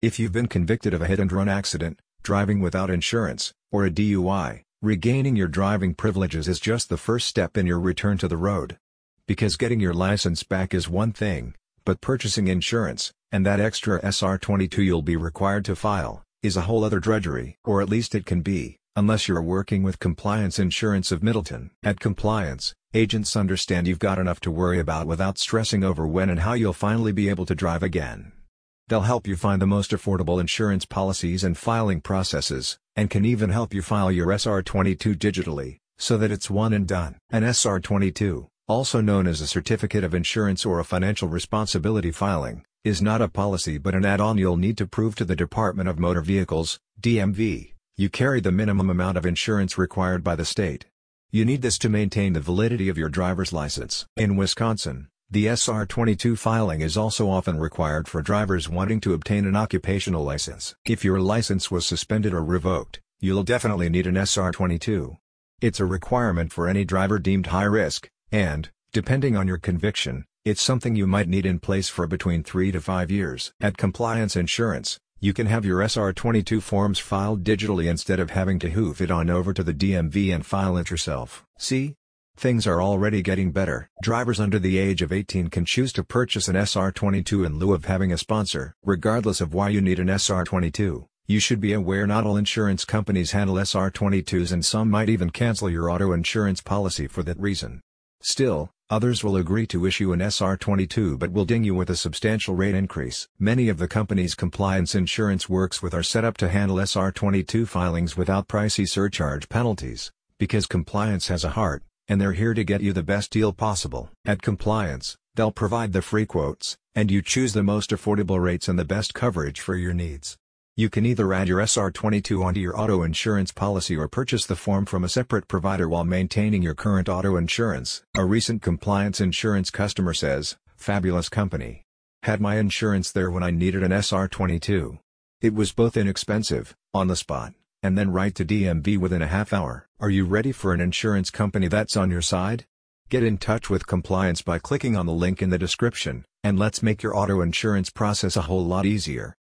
If you've been convicted of a hit-and-run accident, driving without insurance, or a DUI, regaining your driving privileges is just the first step in your return to the road. Because getting your license back is one thing, but purchasing insurance, and that extra SR22 you'll be required to file, is a whole other drudgery. Or at least it can be, unless you're working with Compliance Insurance of Middleton. At Compliance, agents understand you've got enough to worry about without stressing over when and how you'll finally be able to drive again. They'll help you find the most affordable insurance policies and filing processes, and can even help you file your SR22 digitally, so that it's one and done. An SR22, also known as a Certificate of Insurance or a Financial Responsibility filing, is not a policy but an add-on you'll need to prove to the Department of Motor Vehicles, DMV, you carry the minimum amount of insurance required by the state. You need this to maintain the validity of your driver's license. In Wisconsin, the SR22 filing is also often required for drivers wanting to obtain an occupational license. If your license was suspended or revoked, you'll definitely need an SR22. It's a requirement for any driver deemed high risk, and, depending on your conviction, it's something you might need in place for between 3 to 5 years. At Compliance Insurance, you can have your SR22 forms filed digitally instead of having to hoof it on over to the DMV and file it yourself. See? Things are already getting better. Drivers under the age of 18 can choose to purchase an SR22 in lieu of having a sponsor. Regardless of why you need an SR22, you should be aware not all insurance companies handle SR22s and some might even cancel your auto insurance policy for that reason. Still, others will agree to issue an SR22 but will ding you with a substantial rate increase. Many of the companies compliance insurance works with are set up to handle SR22 filings without pricey surcharge penalties, because compliance has a heart and they're here to get you the best deal possible. At Compliance, they'll provide the free quotes, and you choose the most affordable rates and the best coverage for your needs. You can either add your SR22 onto your auto insurance policy or purchase the form from a separate provider while maintaining your current auto insurance. A recent Compliance Insurance customer says, Fabulous company. Had my insurance there when I needed an SR22. It was both inexpensive, on the spot, and then right to DMV within a half hour. Are you ready for an insurance company that's on your side? Get in touch with compliance by clicking on the link in the description, and let's make your auto insurance process a whole lot easier.